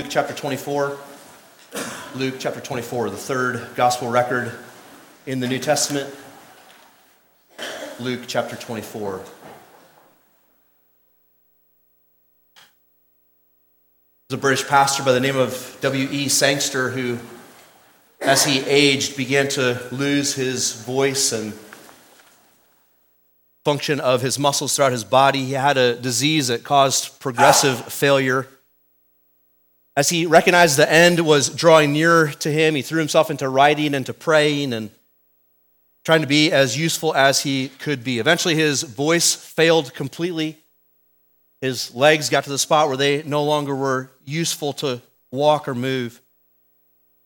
Luke chapter 24. Luke chapter 24, the third gospel record in the New Testament. Luke chapter 24. There's a British pastor by the name of W.E. Sangster who, as he aged, began to lose his voice and function of his muscles throughout his body. He had a disease that caused progressive failure. As he recognized the end was drawing nearer to him, he threw himself into writing and to praying and trying to be as useful as he could be. Eventually, his voice failed completely. His legs got to the spot where they no longer were useful to walk or move.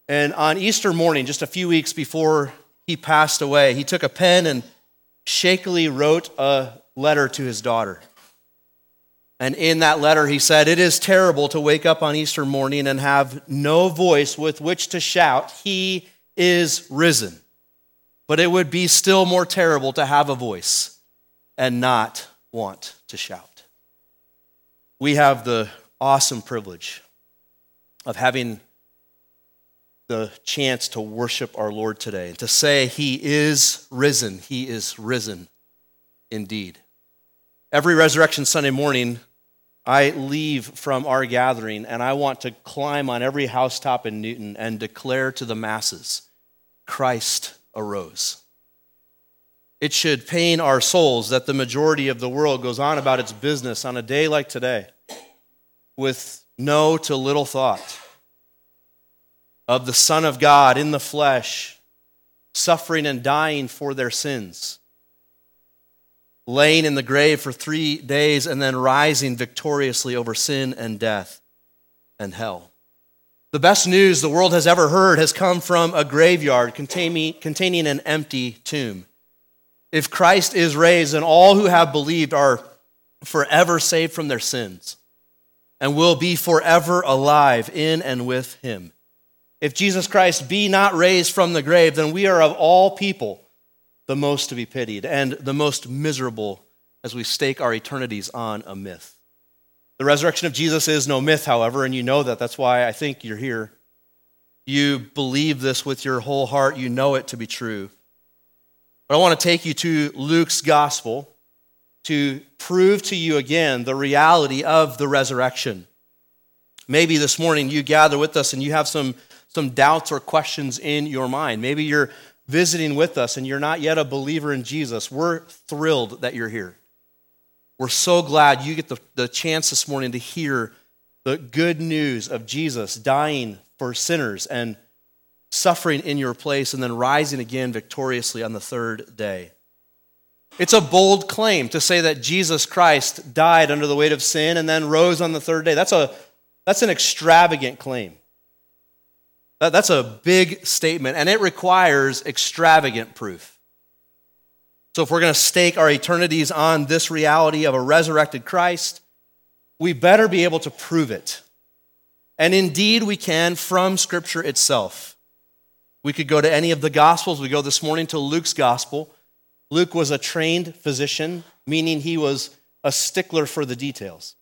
And on Easter morning, just a few weeks before he passed away, he took a pen and shakily wrote a letter to his daughter. And in that letter, he said, It is terrible to wake up on Easter morning and have no voice with which to shout, He is risen. But it would be still more terrible to have a voice and not want to shout. We have the awesome privilege of having the chance to worship our Lord today and to say, He is risen. He is risen indeed. Every Resurrection Sunday morning, I leave from our gathering and I want to climb on every housetop in Newton and declare to the masses Christ arose. It should pain our souls that the majority of the world goes on about its business on a day like today with no to little thought of the Son of God in the flesh, suffering and dying for their sins, laying in the grave for three days, and then rising victoriously over sin and death and hell. The best news the world has ever heard has come from a graveyard containing, containing an empty tomb. If Christ is raised, then all who have believed are forever saved from their sins and will be forever alive in and with him. If Jesus Christ be not raised from the grave, then we are of all people the most to be pitied and the most miserable as we stake our eternities on a myth. The resurrection of Jesus is no myth, however, and you know that. That's why I think you're here. You believe this with your whole heart, you know it to be true. But I want to take you to Luke's gospel to prove to you again the reality of the resurrection. Maybe this morning you gather with us and you have some some doubts or questions in your mind. Maybe you're visiting with us and you're not yet a believer in Jesus. We're thrilled that you're here. We're so glad you get the, the chance this morning to hear the good news of Jesus dying for sinners and suffering in your place and then rising again victoriously on the third day. It's a bold claim to say that Jesus Christ died under the weight of sin and then rose on the third day. That's, a, that's an extravagant claim. That's a big statement, and it requires extravagant proof. So, if we're going to stake our eternities on this reality of a resurrected Christ, we better be able to prove it. And indeed, we can from Scripture itself. We could go to any of the Gospels. We go this morning to Luke's Gospel. Luke was a trained physician, meaning he was a stickler for the details.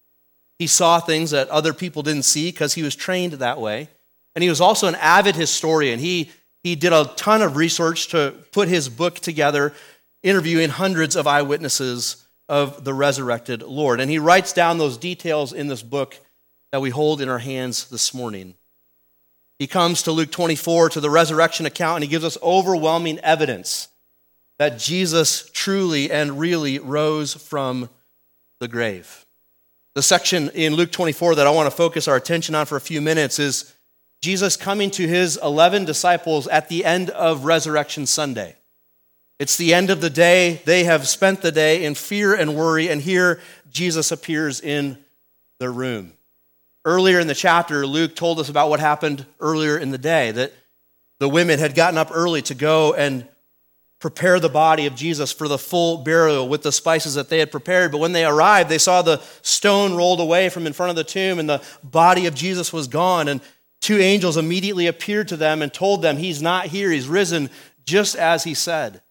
He saw things that other people didn't see because he was trained that way. And he was also an avid historian. He, he did a ton of research to put his book together, interviewing hundreds of eyewitnesses of the resurrected Lord. And he writes down those details in this book that we hold in our hands this morning. He comes to Luke 24 to the resurrection account and he gives us overwhelming evidence that Jesus truly and really rose from the grave. The section in Luke 24 that I want to focus our attention on for a few minutes is Jesus coming to his 11 disciples at the end of Resurrection Sunday. It's the end of the day. They have spent the day in fear and worry, and here Jesus appears in their room. Earlier in the chapter, Luke told us about what happened earlier in the day that the women had gotten up early to go and prepare the body of Jesus for the full burial with the spices that they had prepared. But when they arrived, they saw the stone rolled away from in front of the tomb and the body of Jesus was gone. And Two angels immediately appeared to them and told them, He's not here, He's risen, just as He said.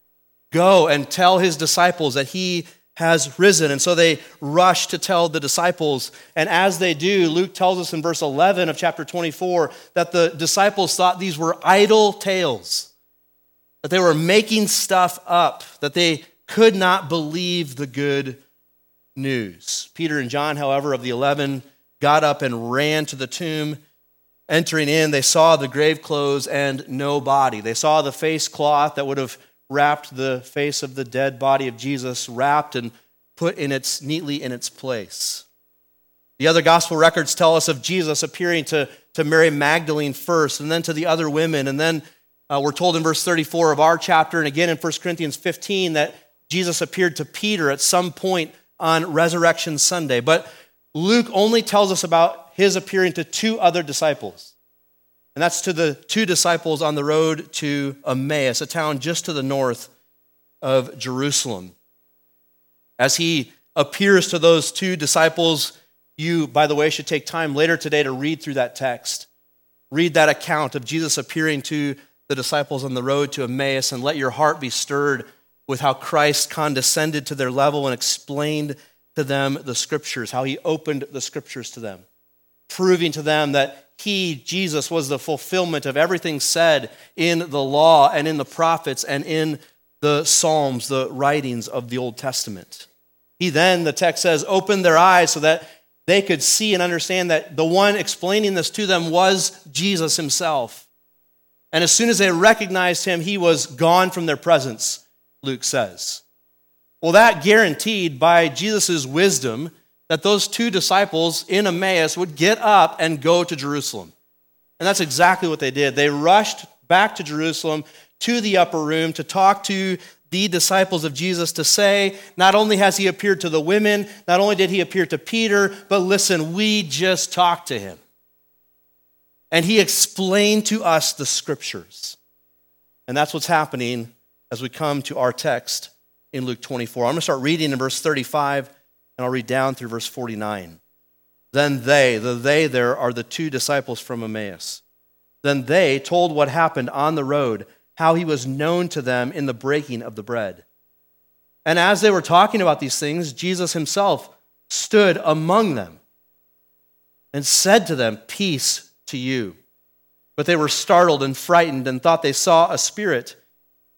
Go and tell His disciples that He has risen. And so they rush to tell the disciples. And as they do, Luke tells us in verse 11 of chapter 24 that the disciples thought these were idle tales, that they were making stuff up, that they could not believe the good news. Peter and John, however, of the 11, got up and ran to the tomb. Entering in, they saw the grave clothes and no body. They saw the face cloth that would have wrapped the face of the dead body of Jesus, wrapped and put in its neatly in its place. The other gospel records tell us of Jesus appearing to, to Mary Magdalene first, and then to the other women. And then uh, we're told in verse 34 of our chapter, and again in 1 Corinthians 15, that Jesus appeared to Peter at some point on Resurrection Sunday. But Luke only tells us about his appearing to two other disciples. And that's to the two disciples on the road to Emmaus, a town just to the north of Jerusalem. As he appears to those two disciples, you, by the way, should take time later today to read through that text. Read that account of Jesus appearing to the disciples on the road to Emmaus and let your heart be stirred with how Christ condescended to their level and explained to them the scriptures, how he opened the scriptures to them, proving to them that he, Jesus, was the fulfillment of everything said in the law and in the prophets and in the Psalms, the writings of the Old Testament. He then, the text says, opened their eyes so that they could see and understand that the one explaining this to them was Jesus himself. And as soon as they recognized him, he was gone from their presence, Luke says. Well, that guaranteed by Jesus' wisdom that those two disciples in Emmaus would get up and go to Jerusalem. And that's exactly what they did. They rushed back to Jerusalem to the upper room to talk to the disciples of Jesus to say, not only has he appeared to the women, not only did he appear to Peter, but listen, we just talked to him. And he explained to us the scriptures. And that's what's happening as we come to our text in Luke 24. I'm going to start reading in verse 35 and I'll read down through verse 49. Then they, the they there are the two disciples from Emmaus. Then they told what happened on the road, how he was known to them in the breaking of the bread. And as they were talking about these things, Jesus himself stood among them and said to them, Peace to you. But they were startled and frightened and thought they saw a spirit.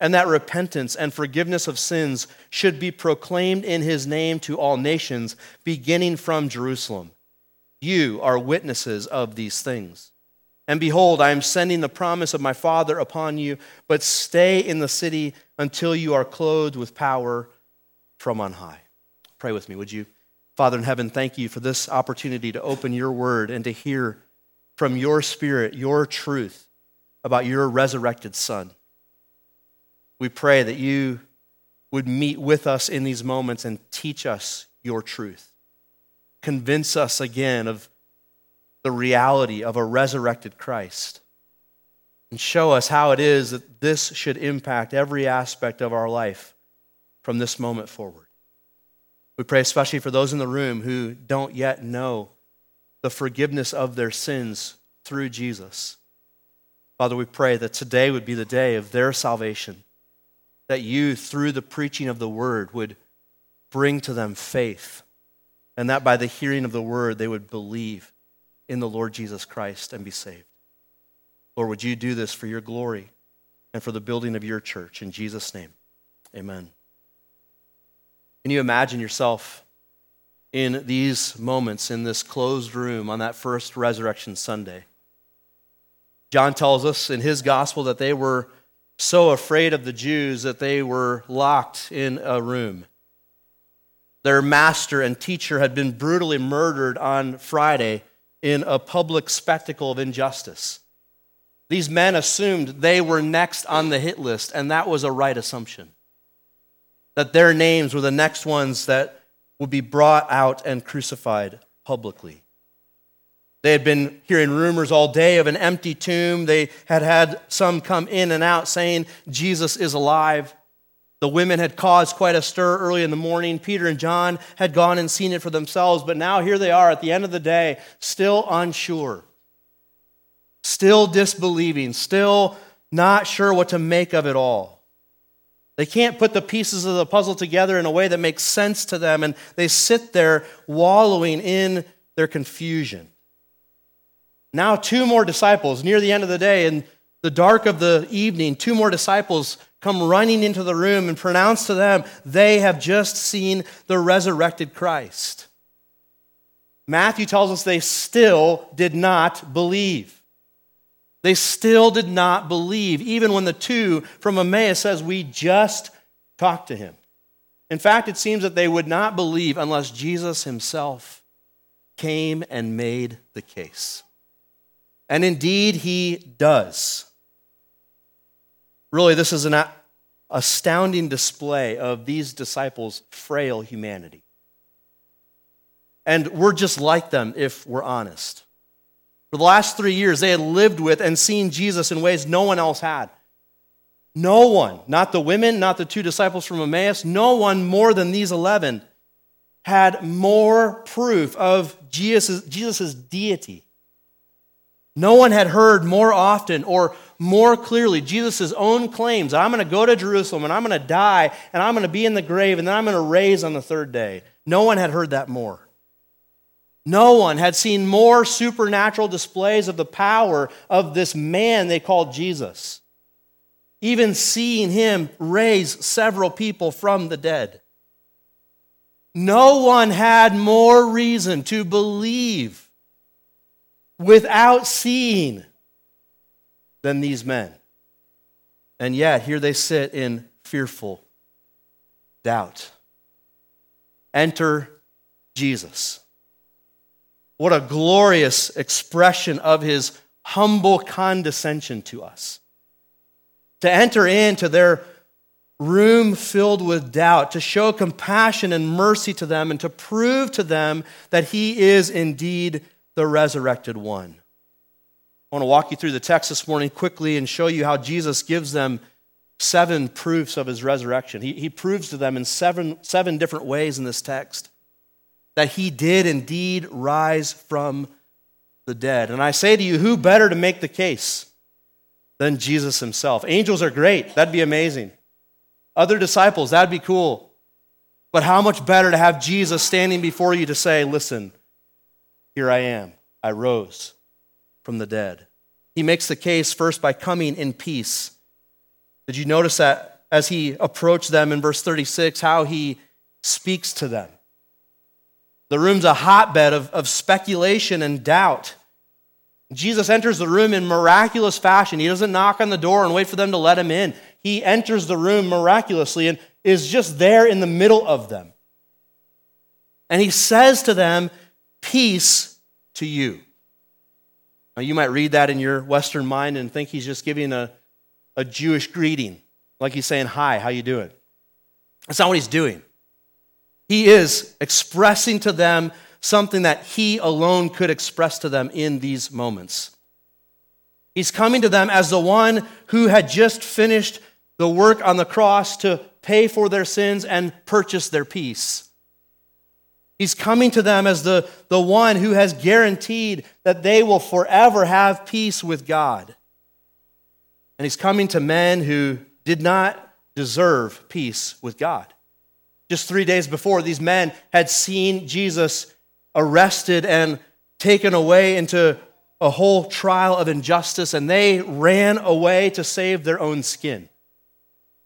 and that repentance and forgiveness of sins should be proclaimed in his name to all nations, beginning from Jerusalem. You are witnesses of these things. And behold, I am sending the promise of my Father upon you, but stay in the city until you are clothed with power from on high. Pray with me, would you? Father in heaven, thank you for this opportunity to open your word and to hear from your spirit your truth about your resurrected Son. We pray that you would meet with us in these moments and teach us your truth convince us again of the reality of a resurrected Christ and show us how it is that this should impact every aspect of our life from this moment forward. We pray especially for those in the room who don't yet know the forgiveness of their sins through Jesus. Father, we pray that today would be the day of their salvation, that you, through the preaching of the word, would bring to them faith and that by the hearing of the word they would believe in the Lord Jesus Christ and be saved. Lord, would you do this for your glory and for the building of your church? In Jesus' name, amen. Can you imagine yourself in these moments in this closed room on that first resurrection Sunday. John tells us in his gospel that they were so afraid of the Jews that they were locked in a room. Their master and teacher had been brutally murdered on Friday in a public spectacle of injustice. These men assumed they were next on the hit list, and that was a right assumption. That their names were the next ones that would be brought out and crucified publicly. They had been hearing rumors all day of an empty tomb. They had had some come in and out saying Jesus is alive. The women had caused quite a stir early in the morning. Peter and John had gone and seen it for themselves, but now here they are at the end of the day, still unsure, still disbelieving, still not sure what to make of it all. They can't put the pieces of the puzzle together in a way that makes sense to them, and they sit there wallowing in their confusion. Now, two more disciples near the end of the day, in the dark of the evening, two more disciples come running into the room and pronounce to them they have just seen the resurrected Christ. Matthew tells us they still did not believe. They still did not believe, even when the two from Emmaus says, We just talked to him. In fact, it seems that they would not believe unless Jesus himself came and made the case. And indeed, he does. Really, this is an astounding display of these disciples' frail humanity. And we're just like them if we're honest. For the last three years, they had lived with and seen Jesus in ways no one else had. No one, not the women, not the two disciples from Emmaus, no one more than these 11 had more proof of Jesus' Jesus' deity no one had heard more often or more clearly Jesus' own claims I'm going to go to Jerusalem and I'm going to die and I'm going to be in the grave and then I'm going to raise on the third day. No one had heard that more. No one had seen more supernatural displays of the power of this man they called Jesus. Even seeing him raise several people from the dead. No one had more reason to believe without seeing than these men. And yet, here they sit in fearful doubt. Enter Jesus. What a glorious expression of his humble condescension to us. To enter into their room filled with doubt, to show compassion and mercy to them, and to prove to them that he is indeed the resurrected one. I want to walk you through the text this morning quickly and show you how Jesus gives them seven proofs of his resurrection. He, he proves to them in seven, seven different ways in this text that he did indeed rise from the dead. And I say to you, who better to make the case than Jesus himself? Angels are great, that'd be amazing. Other disciples, that'd be cool. But how much better to have Jesus standing before you to say, listen, here I am. I rose from the dead. He makes the case first by coming in peace. Did you notice that as he approached them in verse 36, how he speaks to them? The room's a hotbed of, of speculation and doubt. Jesus enters the room in miraculous fashion. He doesn't knock on the door and wait for them to let him in. He enters the room miraculously and is just there in the middle of them. And he says to them, Peace to you. Now, you might read that in your Western mind and think he's just giving a, a Jewish greeting, like he's saying, Hi, how you doing? That's not what he's doing. He is expressing to them something that he alone could express to them in these moments. He's coming to them as the one who had just finished the work on the cross to pay for their sins and purchase their peace. He's coming to them as the, the one who has guaranteed that they will forever have peace with God. And he's coming to men who did not deserve peace with God. Just three days before, these men had seen Jesus arrested and taken away into a whole trial of injustice, and they ran away to save their own skin.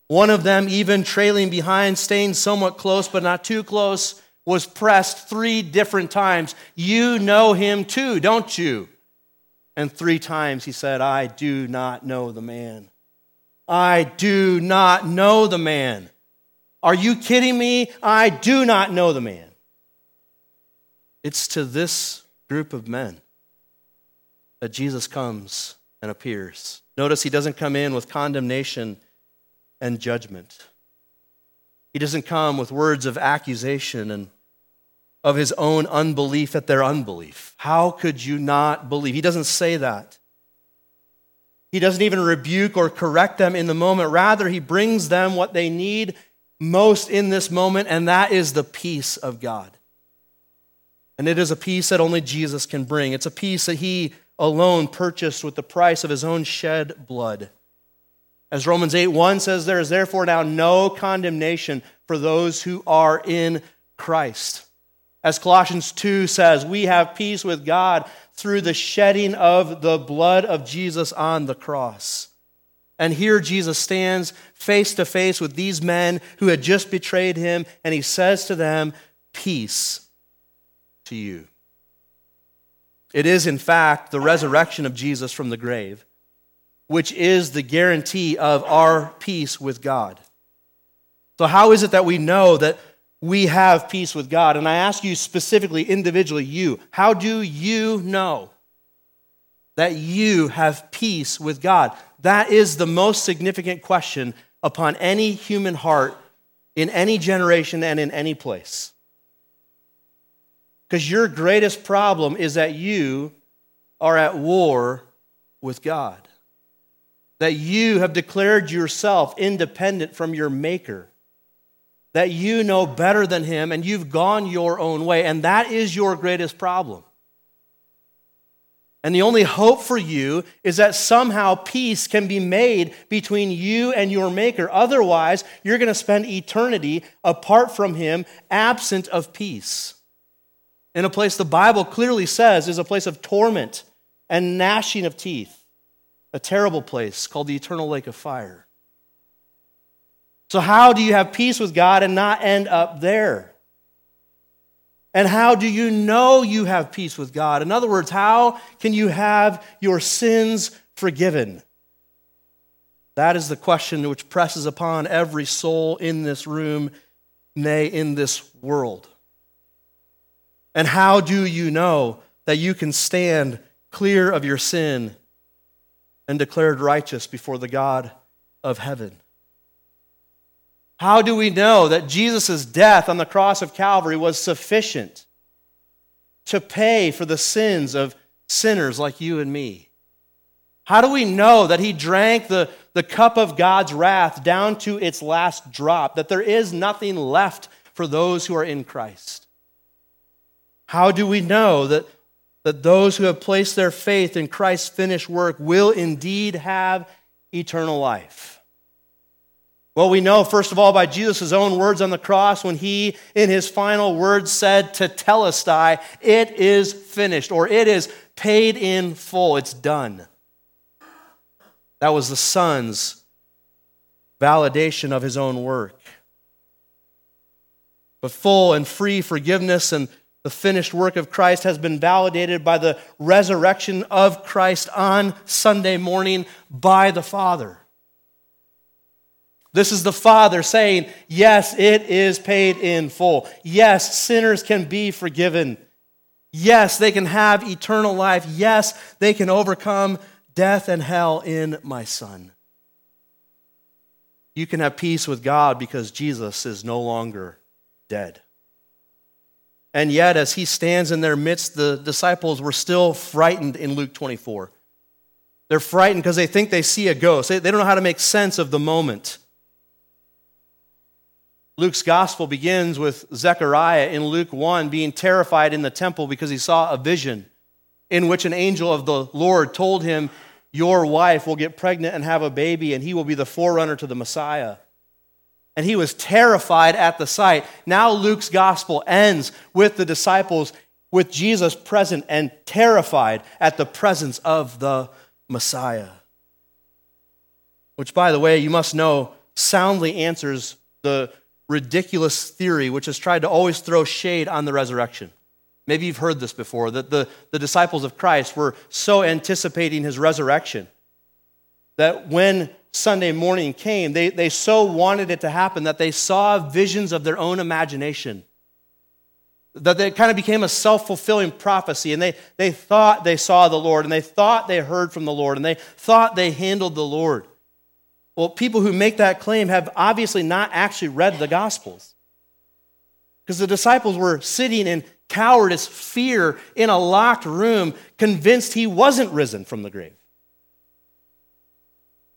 One of them, even trailing behind, staying somewhat close, but not too close, was pressed three different times. You know him too, don't you? And three times he said, I do not know the man. I do not know the man. Are you kidding me? I do not know the man. It's to this group of men that Jesus comes and appears. Notice he doesn't come in with condemnation and judgment. He doesn't come with words of accusation and of his own unbelief at their unbelief. How could you not believe? He doesn't say that. He doesn't even rebuke or correct them in the moment. Rather, he brings them what they need most in this moment, and that is the peace of God. And it is a peace that only Jesus can bring. It's a peace that he alone purchased with the price of his own shed blood. As Romans 8 1 says, there is therefore now no condemnation for those who are in Christ. As Colossians 2 says, we have peace with God through the shedding of the blood of Jesus on the cross. And here Jesus stands face to face with these men who had just betrayed him, and he says to them, Peace to you. It is, in fact, the resurrection of Jesus from the grave, which is the guarantee of our peace with God. So, how is it that we know that we have peace with God. And I ask you specifically, individually, you, how do you know that you have peace with God? That is the most significant question upon any human heart in any generation and in any place. Because your greatest problem is that you are at war with God, that you have declared yourself independent from your Maker that you know better than him and you've gone your own way, and that is your greatest problem. And the only hope for you is that somehow peace can be made between you and your Maker. Otherwise, you're going to spend eternity apart from Him, absent of peace. In a place the Bible clearly says is a place of torment and gnashing of teeth, a terrible place called the eternal lake of fire. So, how do you have peace with God and not end up there? And how do you know you have peace with God? In other words, how can you have your sins forgiven? That is the question which presses upon every soul in this room, nay, in this world. And how do you know that you can stand clear of your sin and declared righteous before the God of heaven? How do we know that Jesus' death on the cross of Calvary was sufficient to pay for the sins of sinners like you and me? How do we know that he drank the, the cup of God's wrath down to its last drop, that there is nothing left for those who are in Christ? How do we know that, that those who have placed their faith in Christ's finished work will indeed have eternal life? Well, we know, first of all, by Jesus' own words on the cross when he, in his final words, said tetelestai, it is finished, or it is paid in full, it's done. That was the Son's validation of his own work. But full and free forgiveness and the finished work of Christ has been validated by the resurrection of Christ on Sunday morning by the Father. This is the Father saying, Yes, it is paid in full. Yes, sinners can be forgiven. Yes, they can have eternal life. Yes, they can overcome death and hell in my Son. You can have peace with God because Jesus is no longer dead. And yet, as he stands in their midst, the disciples were still frightened in Luke 24. They're frightened because they think they see a ghost. They, don't know how to make sense of the moment. Luke's gospel begins with Zechariah in Luke 1 being terrified in the temple because he saw a vision in which an angel of the Lord told him, Your wife will get pregnant and have a baby, and he will be the forerunner to the Messiah. And he was terrified at the sight. Now, Luke's gospel ends with the disciples, with Jesus present and terrified at the presence of the Messiah. Which, by the way, you must know soundly answers the ridiculous theory which has tried to always throw shade on the resurrection. Maybe you've heard this before that the, the disciples of Christ were so anticipating his resurrection that when Sunday morning came, they, they so wanted it to happen that they saw visions of their own imagination. That it kind of became a self fulfilling prophecy, and they, they thought they saw the Lord, and they thought they heard from the Lord, and they thought they handled the Lord. Well, people who make that claim have obviously not actually read the Gospels. Because the disciples were sitting in cowardice, fear, in a locked room, convinced he wasn't risen from the grave.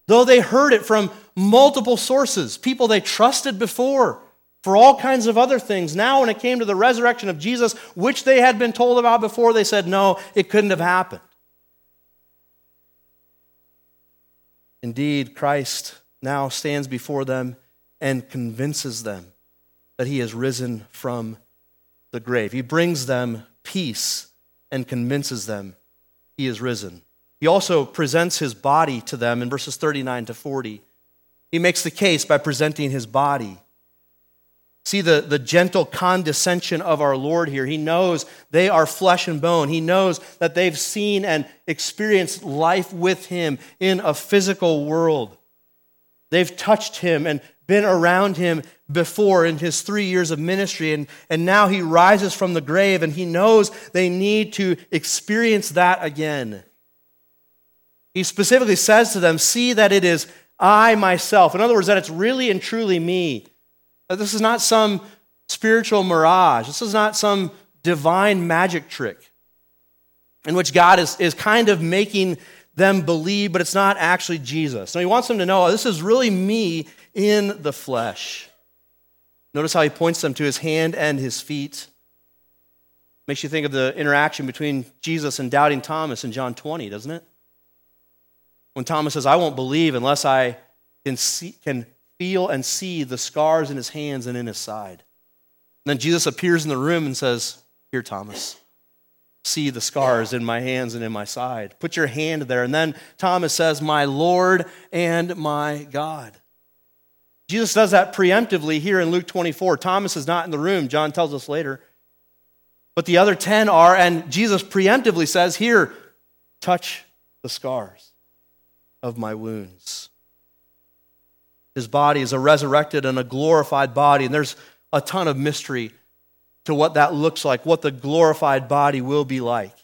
Though they heard it from multiple sources, people they trusted before for all kinds of other things. Now, when it came to the resurrection of Jesus, which they had been told about before, they said, no, it couldn't have happened. Indeed, Christ now stands before them and convinces them that he has risen from the grave. He brings them peace and convinces them he is risen. He also presents his body to them in verses 39 to 40. He makes the case by presenting his body. See the, the gentle condescension of our Lord here. He knows they are flesh and bone. He knows that they've seen and experienced life with him in a physical world. They've touched him and been around him before in his three years of ministry, and, and now he rises from the grave, and he knows they need to experience that again. He specifically says to them, See that it is I myself. In other words, that it's really and truly me. That this is not some spiritual mirage, this is not some divine magic trick in which God is, is kind of making them believe, but it's not actually Jesus. So he wants them to know oh, this is really me in the flesh. Notice how he points them to his hand and his feet. Makes you think of the interaction between Jesus and doubting Thomas in John 20, doesn't it? When Thomas says, I won't believe unless I can, see, can feel and see the scars in his hands and in his side. And then Jesus appears in the room and says, Here, Thomas, see the scars in my hands and in my side. Put your hand there. And then Thomas says, My Lord and my God. Jesus does that preemptively here in Luke 24. Thomas is not in the room, John tells us later. But the other 10 are, and Jesus preemptively says, Here, touch the scars of my wounds. His body is a resurrected and a glorified body, and there's a ton of mystery to what that looks like, what the glorified body will be like.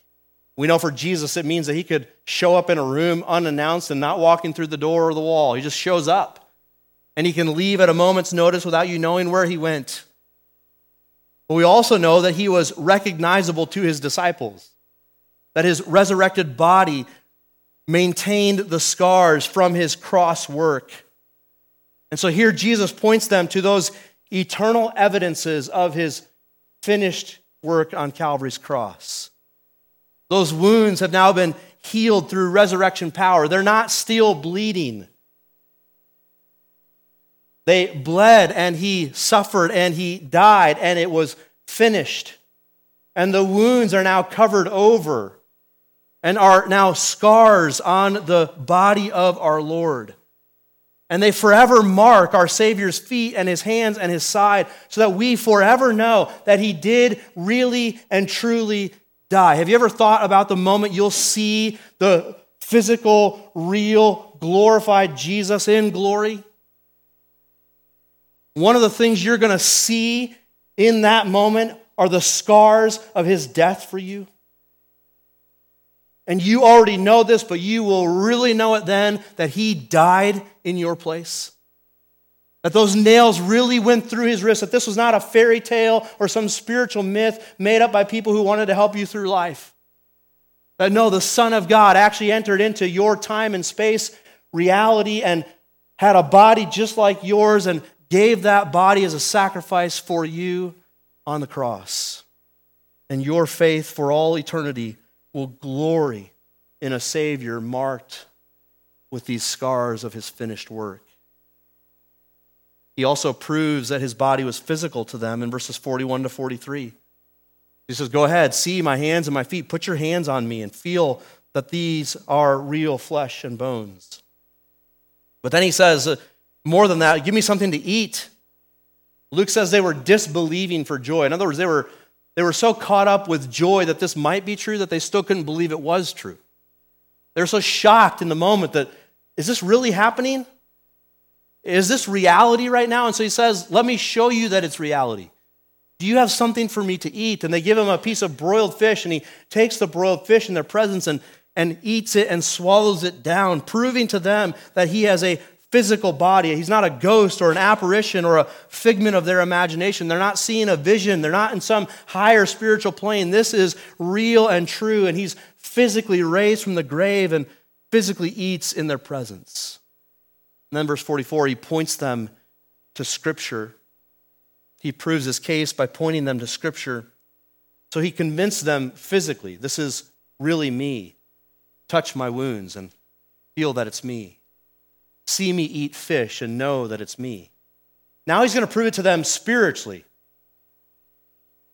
We know for Jesus, it means that he could show up in a room unannounced and not walking through the door or the wall. He just shows up and he can leave at a moment's notice without you knowing where he went. But we also know that he was recognizable to his disciples, that his resurrected body maintained the scars from his cross work. And so here Jesus points them to those eternal evidences of his finished work on Calvary's cross. Those wounds have now been healed through resurrection power. They're not still bleeding. They bled and he suffered and he died and it was finished. And the wounds are now covered over and are now scars on the body of our Lord. And they forever mark our Savior's feet and his hands and his side so that we forever know that he did really and truly die. Have you ever thought about the moment you'll see the physical, real, glorified Jesus in glory? One of the things you're going to see in that moment are the scars of his death for you. And you already know this, but you will really know it then that he died in your place. That those nails really went through his wrist, that this was not a fairy tale or some spiritual myth made up by people who wanted to help you through life. That no, the Son of God actually entered into your time and space reality and had a body just like yours and gave that body as a sacrifice for you on the cross. And your faith for all eternity will glory in a Savior marked with these scars of his finished work. He also proves that his body was physical to them in verses 41 to 43. He says, Go ahead, see my hands and my feet. Put your hands on me and feel that these are real flesh and bones. But then he says, uh, more than that, give me something to eat. Luke says they were disbelieving for joy. In other words, they were, they were so caught up with joy that this might be true that they still couldn't believe it was true. They were so shocked in the moment that, is this really happening? Is this reality right now? And so he says, Let me show you that it's reality. Do you have something for me to eat? And they give him a piece of broiled fish, and he takes the broiled fish in their presence and, and eats it and swallows it down, proving to them that he has a physical body. He's not a ghost or an apparition or a figment of their imagination. They're not seeing a vision, they're not in some higher spiritual plane. This is real and true, and he's physically raised from the grave and physically eats in their presence. And then, verse 44, he points them to Scripture he proves his case by pointing them to Scripture. So he convinced them physically this is really me. Touch my wounds and feel that it's me. See me eat fish and know that it's me. Now he's going to prove it to them spiritually,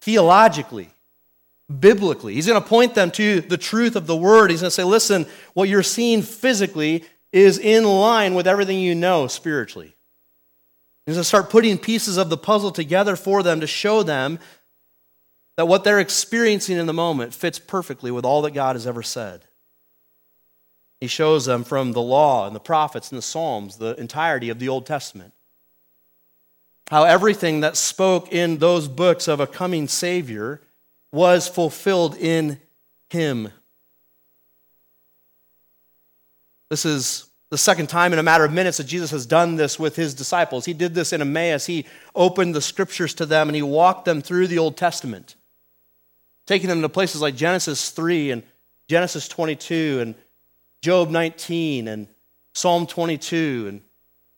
theologically, biblically. He's going to point them to the truth of the word. He's going to say, listen, what you're seeing physically is in line with everything you know spiritually. He's going to start putting pieces of the puzzle together for them to show them that what they're experiencing in the moment fits perfectly with all that God has ever said. He shows them from the law and the prophets and the Psalms, the entirety of the Old Testament, how everything that spoke in those books of a coming Savior was fulfilled in Him. This is the second time in a matter of minutes that Jesus has done this with his disciples. He did this in Emmaus. He opened the scriptures to them and he walked them through the Old Testament, taking them to places like Genesis 3 and Genesis 22 and Job 19 and Psalm 22 and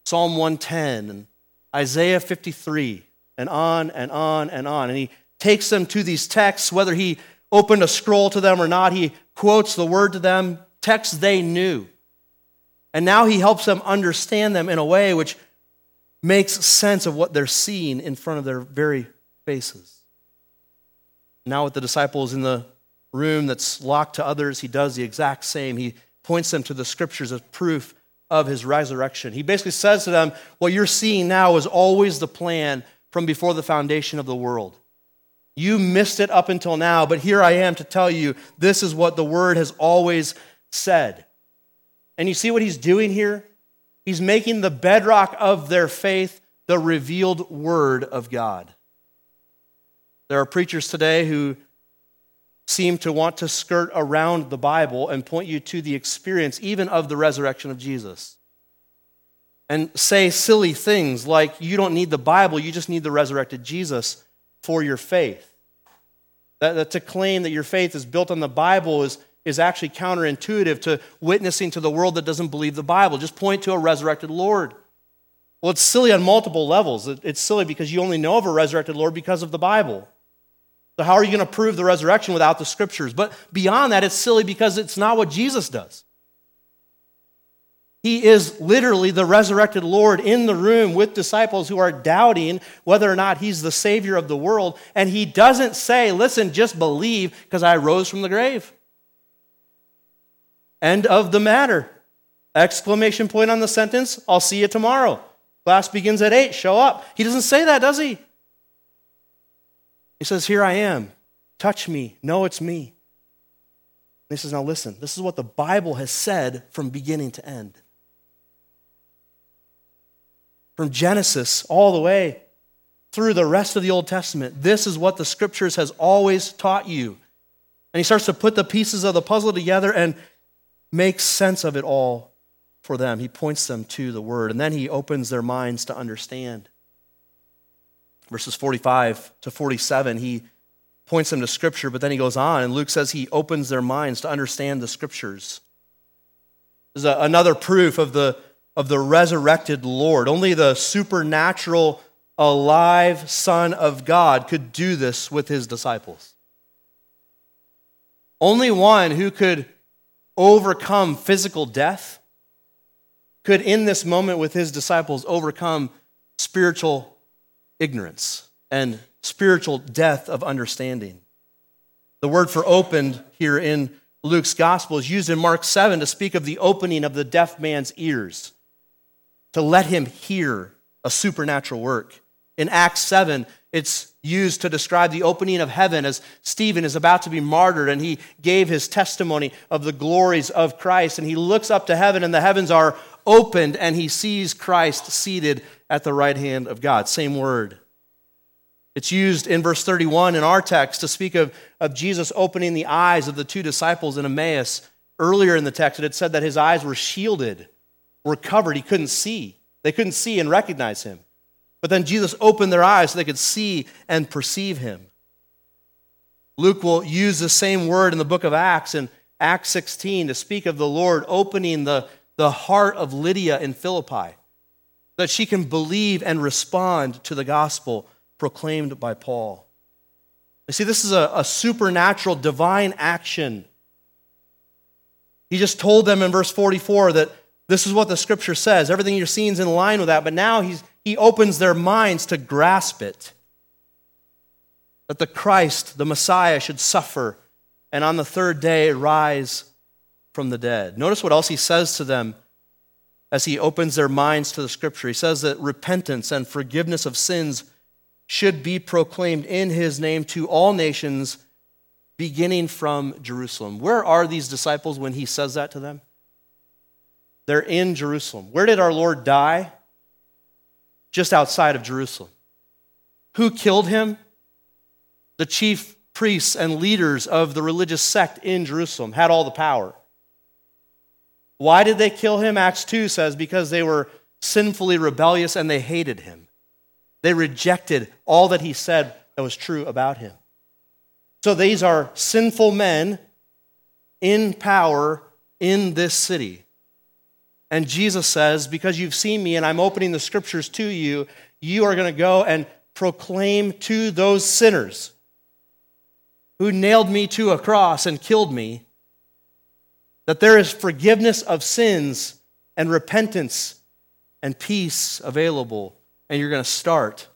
Psalm 110 and Isaiah 53 and on and on and on. And he takes them to these texts, whether he opened a scroll to them or not, he quotes the word to them, texts they knew. And now he helps them understand them in a way which makes sense of what they're seeing in front of their very faces. Now, with the disciples in the room that's locked to others, he does the exact same. He points them to the scriptures as proof of his resurrection. He basically says to them, What you're seeing now is always the plan from before the foundation of the world. You missed it up until now, but here I am to tell you this is what the word has always said. And you see what he's doing here? He's making the bedrock of their faith the revealed word of God. There are preachers today who seem to want to skirt around the Bible and point you to the experience, even of the resurrection of Jesus. And say silly things like, you don't need the Bible, you just need the resurrected Jesus for your faith. That, that to claim that your faith is built on the Bible is is actually counterintuitive to witnessing to the world that doesn't believe the Bible. Just point to a resurrected Lord. Well, it's silly on multiple levels. It's silly because you only know of a resurrected Lord because of the Bible. So, how are you going to prove the resurrection without the scriptures? But beyond that, it's silly because it's not what Jesus does. He is literally the resurrected Lord in the room with disciples who are doubting whether or not he's the Savior of the world. And he doesn't say, Listen, just believe because I rose from the grave. End of the matter. Exclamation point on the sentence, I'll see you tomorrow. Class begins at 8, show up. He doesn't say that, does he? He says, Here I am. Touch me. No, it's me. And he says, Now listen, this is what the Bible has said from beginning to end. From Genesis all the way through the rest of the Old Testament, this is what the scriptures has always taught you. And he starts to put the pieces of the puzzle together and makes sense of it all for them. He points them to the word, and then he opens their minds to understand. Verses 45 to 47, he points them to scripture, but then he goes on, and Luke says he opens their minds to understand the scriptures. There's a, another proof of the, of the resurrected Lord. Only the supernatural, alive Son of God could do this with his disciples. Only one who could overcome physical death, could in this moment with his disciples overcome spiritual ignorance and spiritual death of understanding. The word for opened here in Luke's gospel is used in Mark 7 to speak of the opening of the deaf man's ears, to let him hear a supernatural work. In Acts 7, it's used to describe the opening of heaven as Stephen is about to be martyred and he gave his testimony of the glories of Christ. And he looks up to heaven and the heavens are opened and he sees Christ seated at the right hand of God. Same word. It's used in verse 31 in our text to speak of, of Jesus opening the eyes of the two disciples in Emmaus. Earlier in the text, it had said that his eyes were shielded, were covered. He couldn't see. They couldn't see and recognize him. But then Jesus opened their eyes so they could see and perceive him. Luke will use the same word in the book of Acts in Acts 16 to speak of the Lord opening the, the heart of Lydia in Philippi, that she can believe and respond to the gospel proclaimed by Paul. You see, this is a, a supernatural, divine action. He just told them in verse 44 that this is what the scripture says. Everything you're seeing is in line with that, but now he's he opens their minds to grasp it that the Christ, the Messiah, should suffer and on the third day rise from the dead. Notice what else he says to them as he opens their minds to the scripture. He says that repentance and forgiveness of sins should be proclaimed in his name to all nations, beginning from Jerusalem. Where are these disciples when he says that to them? They're in Jerusalem. Where did our Lord die? Just outside of Jerusalem. Who killed him? The chief priests and leaders of the religious sect in Jerusalem had all the power. Why did they kill him? Acts 2 says because they were sinfully rebellious and they hated him. They rejected all that he said that was true about him. So these are sinful men in power in this city. And Jesus says, Because you've seen me and I'm opening the scriptures to you, you are going to go and proclaim to those sinners who nailed me to a cross and killed me that there is forgiveness of sins and repentance and peace available. And you're going to start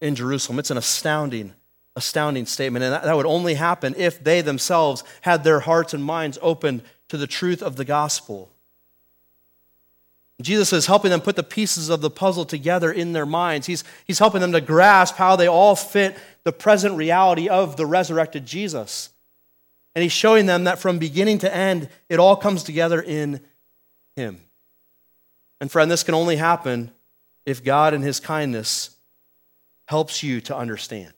in Jerusalem. It's an astounding, astounding statement. And that would only happen if they themselves had their hearts and minds open to the truth of the gospel. Jesus is helping them put the pieces of the puzzle together in their minds. He's, he's helping them to grasp how they all fit the present reality of the resurrected Jesus. And he's showing them that from beginning to end, it all comes together in him. And friend, this can only happen if God in his kindness helps you to understand.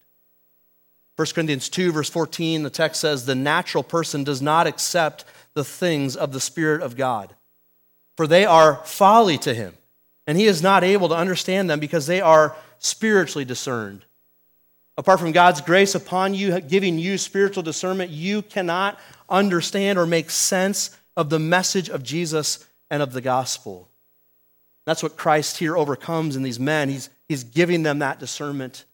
1 Corinthians 2, verse 14, the text says, The natural person does not accept the things of the Spirit of God for they are folly to him, and he is not able to understand them because they are spiritually discerned. Apart from God's grace upon you, giving you spiritual discernment, you cannot understand or make sense of the message of Jesus and of the gospel. That's what Christ here overcomes in these men. He's, he's giving them that discernment,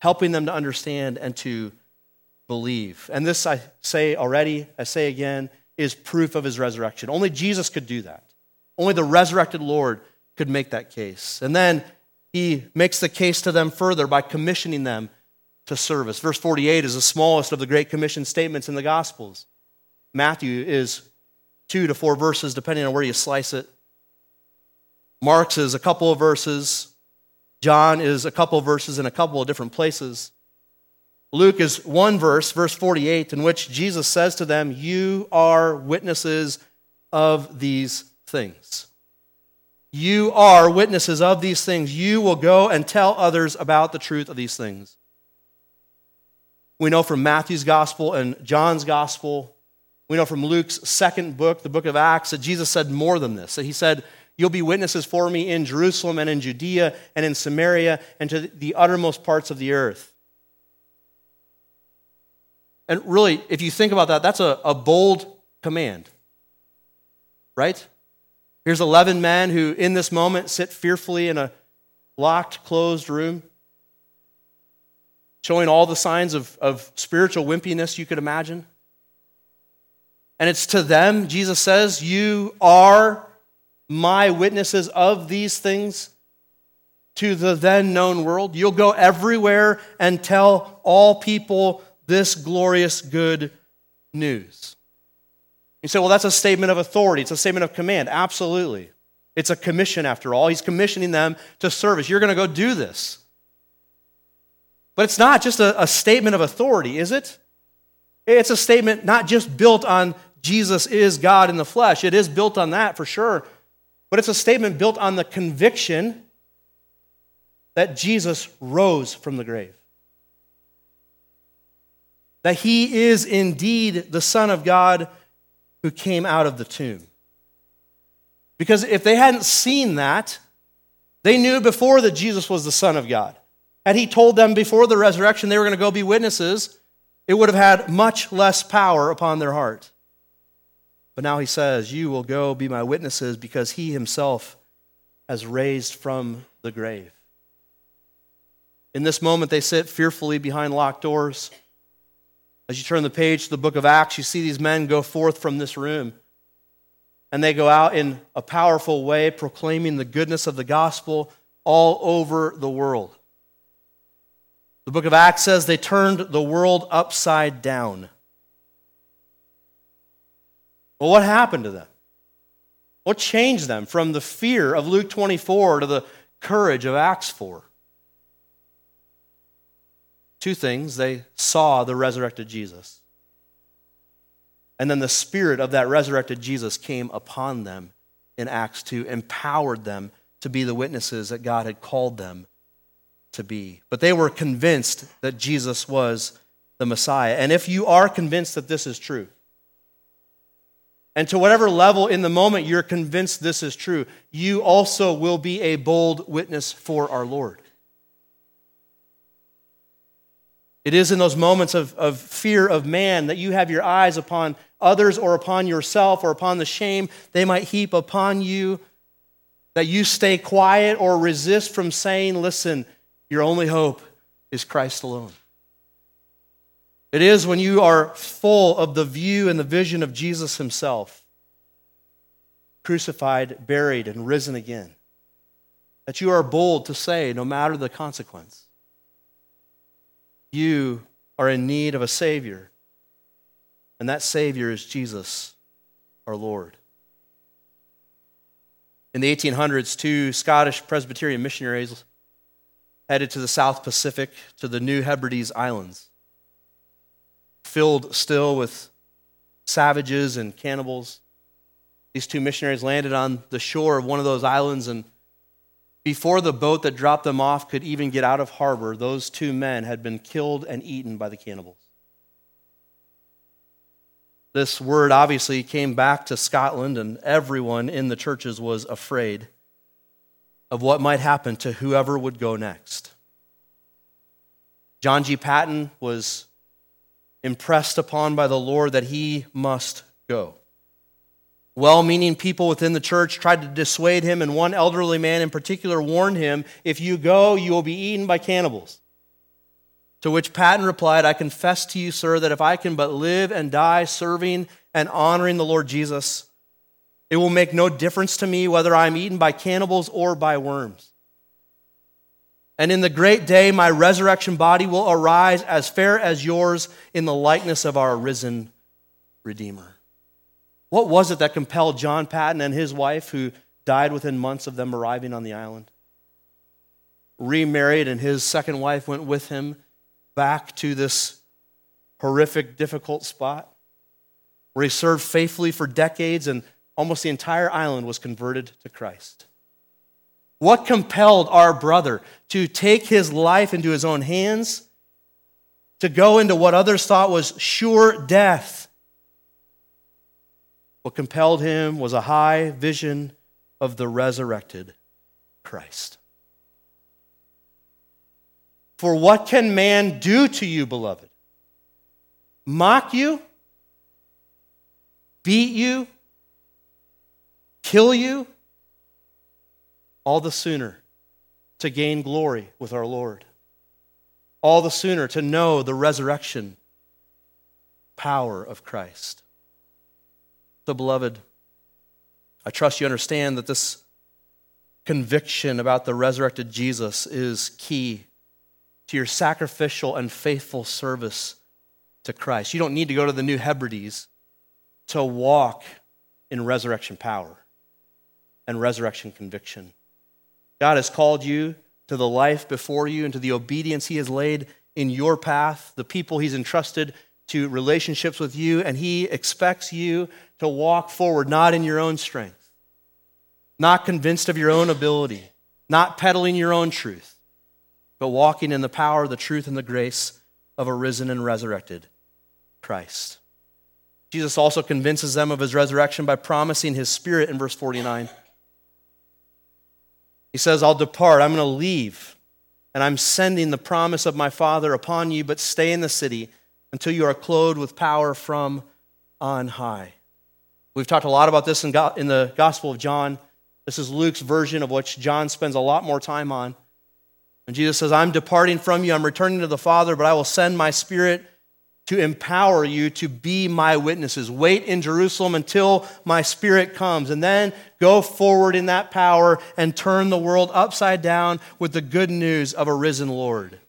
helping them to understand and to believe. And this, I say already, I say again, is proof of his resurrection. Only Jesus could do that. Only the resurrected Lord could make that case. And then he makes the case to them further by commissioning them to service. Verse 48 is the smallest of the Great Commission statements in the Gospels. Matthew is two to four verses, depending on where you slice it. Mark's is a couple of verses. John is a couple of verses in a couple of different places. Luke is one verse, verse 48, in which Jesus says to them, You are witnesses of these things. You are witnesses of these things. You will go and tell others about the truth of these things. We know from Matthew's gospel and John's gospel, we know from Luke's second book, the book of Acts, that Jesus said more than this. That he said, You'll be witnesses for me in Jerusalem and in Judea and in Samaria and to the uttermost parts of the earth. And really, if you think about that, that's a, a bold command, right? Here's 11 men who, in this moment, sit fearfully in a locked, closed room, showing all the signs of, of spiritual wimpiness you could imagine. And it's to them, Jesus says, You are my witnesses of these things to the then known world. You'll go everywhere and tell all people this glorious good news. You say, well, that's a statement of authority. It's a statement of command. Absolutely. It's a commission, after all. He's commissioning them to service. You're going to go do this. But it's not just a, a statement of authority, is it? It's a statement not just built on Jesus is God in the flesh. It is built on that for sure. But it's a statement built on the conviction that Jesus rose from the grave. That he is indeed the Son of God who came out of the tomb. Because if they hadn't seen that, they knew before that Jesus was the Son of God. Had he told them before the resurrection they were going to go be witnesses, it would have had much less power upon their heart. But now he says, You will go be my witnesses because he himself has raised from the grave. In this moment, they sit fearfully behind locked doors. As you turn the page to the book of Acts, you see these men go forth from this room. And they go out in a powerful way, proclaiming the goodness of the gospel all over the world. The book of Acts says they turned the world upside down. Well, what happened to them? What changed them from the fear of Luke 24 to the courage of Acts 4? Two things. They saw the resurrected Jesus. And then the spirit of that resurrected Jesus came upon them in Acts 2, empowered them to be the witnesses that God had called them to be. But they were convinced that Jesus was the Messiah. And if you are convinced that this is true, and to whatever level in the moment you're convinced this is true, you also will be a bold witness for our Lord. It is in those moments of, of fear of man that you have your eyes upon others or upon yourself or upon the shame they might heap upon you, that you stay quiet or resist from saying, Listen, your only hope is Christ alone. It is when you are full of the view and the vision of Jesus himself, crucified, buried, and risen again, that you are bold to say, no matter the consequence, you are in need of a Savior. And that Savior is Jesus, our Lord. In the 1800s, two Scottish Presbyterian missionaries headed to the South Pacific to the New Hebrides Islands, filled still with savages and cannibals. These two missionaries landed on the shore of one of those islands and before the boat that dropped them off could even get out of harbor, those two men had been killed and eaten by the cannibals. This word obviously came back to Scotland, and everyone in the churches was afraid of what might happen to whoever would go next. John G. Paton was impressed upon by the Lord that he must go. Well meaning people within the church tried to dissuade him, and one elderly man in particular warned him if you go, you will be eaten by cannibals. To which Paton replied, I confess to you, sir, that if I can but live and die serving and honoring the Lord Jesus, it will make no difference to me whether I am eaten by cannibals or by worms. And in the great day, my resurrection body will arise as fair as yours in the likeness of our risen Redeemer. What was it that compelled John Paton and his wife, who died within months of them arriving on the island? Remarried, and his second wife went with him back to this horrific, difficult spot where he served faithfully for decades, and almost the entire island was converted to Christ. What compelled our brother to take his life into his own hands, to go into what others thought was sure death? What compelled him was a high vision of the resurrected Christ. For what can man do to you, beloved? Mock you? Beat you? Kill you? All the sooner to gain glory with our Lord. All the sooner to know the resurrection power of Christ. So, beloved, I trust you understand that this conviction about the resurrected Jesus is key to your sacrificial and faithful service to Christ. You don't need to go to the New Hebrides to walk in resurrection power and resurrection conviction. God has called you to the life before you and to the obedience He has laid in your path, the people He's entrusted to relationships with you, and He expects you to walk forward, not in your own strength, not convinced of your own ability, not peddling your own truth, but walking in the power, the truth, and the grace of a risen and resurrected Christ. Jesus also convinces them of his resurrection by promising his spirit in verse 49. He says, I'll depart, I'm going to leave, and I'm sending the promise of my Father upon you, but stay in the city until you are clothed with power from on high. We've talked a lot about this in, the Gospel of John. This is Luke's version of which John spends a lot more time on. And Jesus says, I'm departing from you, I'm returning to the Father, but I will send my Spirit to empower you to be my witnesses. Wait in Jerusalem until my Spirit comes, and then go forward in that power and turn the world upside down with the good news of a risen Lord.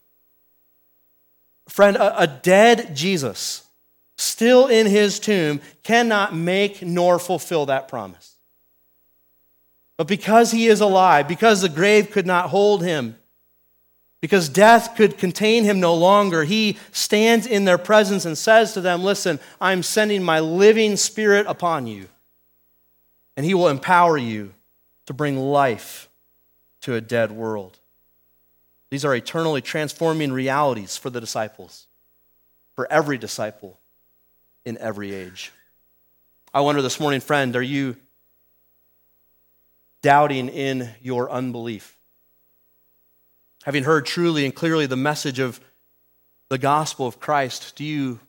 Friend, a, a dead Jesus, still in his tomb, cannot make nor fulfill that promise. But because he is alive, because the grave could not hold him, because death could contain him no longer, he stands in their presence and says to them, Listen, I'm sending my living spirit upon you, and he will empower you to bring life to a dead world. These are eternally transforming realities for the disciples, for every disciple in every age. I wonder this morning, friend, are you doubting in your unbelief? Having heard truly and clearly the message of the gospel of Christ, do you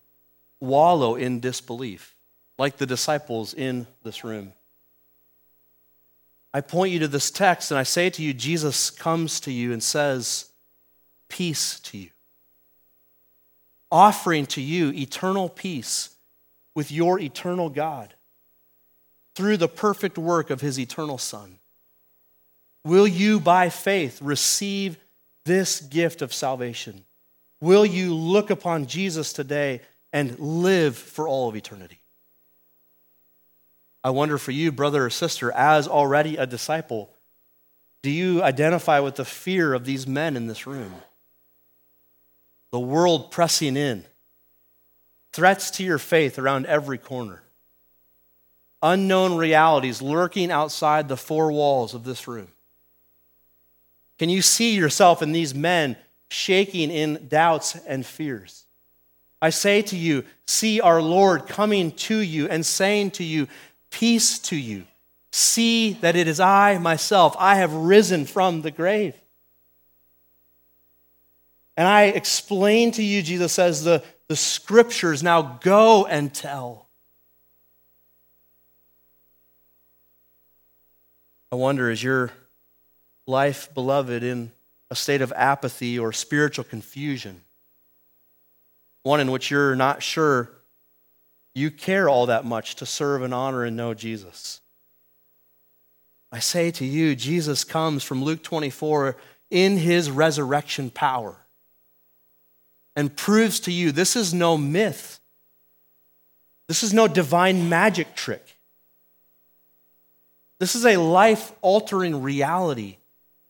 wallow in disbelief like the disciples in this room? I point you to this text and I say to you, Jesus comes to you and says, Peace to you. Offering to you eternal peace with your eternal God through the perfect work of his eternal Son. Will you, by faith, receive this gift of salvation? Will you look upon Jesus today and live for all of eternity? I wonder for you, brother or sister, as already a disciple, do you identify with the fear of these men in this room? The world pressing in, threats to your faith around every corner, unknown realities lurking outside the four walls of this room. Can you see yourself in these men shaking in doubts and fears? I say to you, see our Lord coming to you and saying to you, Peace to you. See that it is I myself. I have risen from the grave. And I explain to you, Jesus says, the, the scriptures now go and tell. I wonder, is your life, beloved, in a state of apathy or spiritual confusion, one in which you're not sure you care all that much to serve and honor and know Jesus. I say to you, Jesus comes from Luke 24 in his resurrection power and proves to you this is no myth. This is no divine magic trick. This is a life altering reality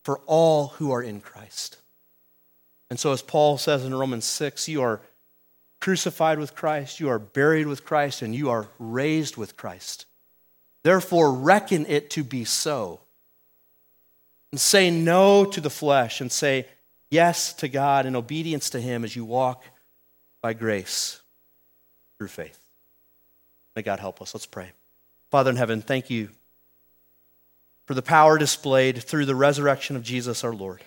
for all who are in Christ. And so, as Paul says in Romans 6, you are crucified with Christ, you are buried with Christ, and you are raised with Christ. Therefore, reckon it to be so. And say no to the flesh and say yes to God and obedience to Him as you walk by grace through faith. May God help us. Let's pray. Father in heaven, thank you for the power displayed through the resurrection of Jesus our Lord.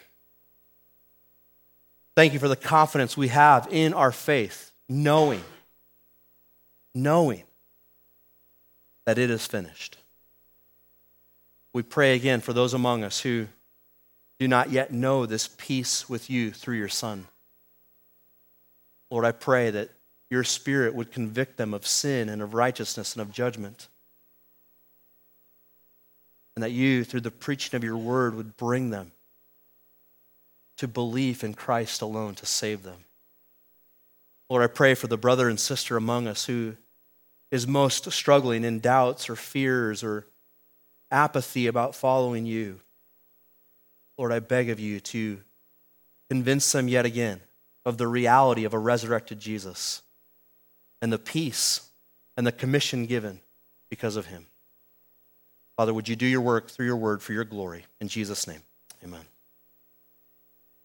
Thank you for the confidence we have in our faith, knowing, knowing that it is finished. We pray again for those among us who do not yet know this peace with you through your Son. Lord, I pray that your Spirit would convict them of sin and of righteousness and of judgment and that you, through the preaching of your word, would bring them to belief in Christ alone to save them. Lord, I pray for the brother and sister among us who is most struggling in doubts or fears or apathy about following you. Lord, I beg of you to convince them yet again of the reality of a resurrected Jesus and the peace and the commission given because of him. Father, would you do your work through your word for your glory? In Jesus' name, amen.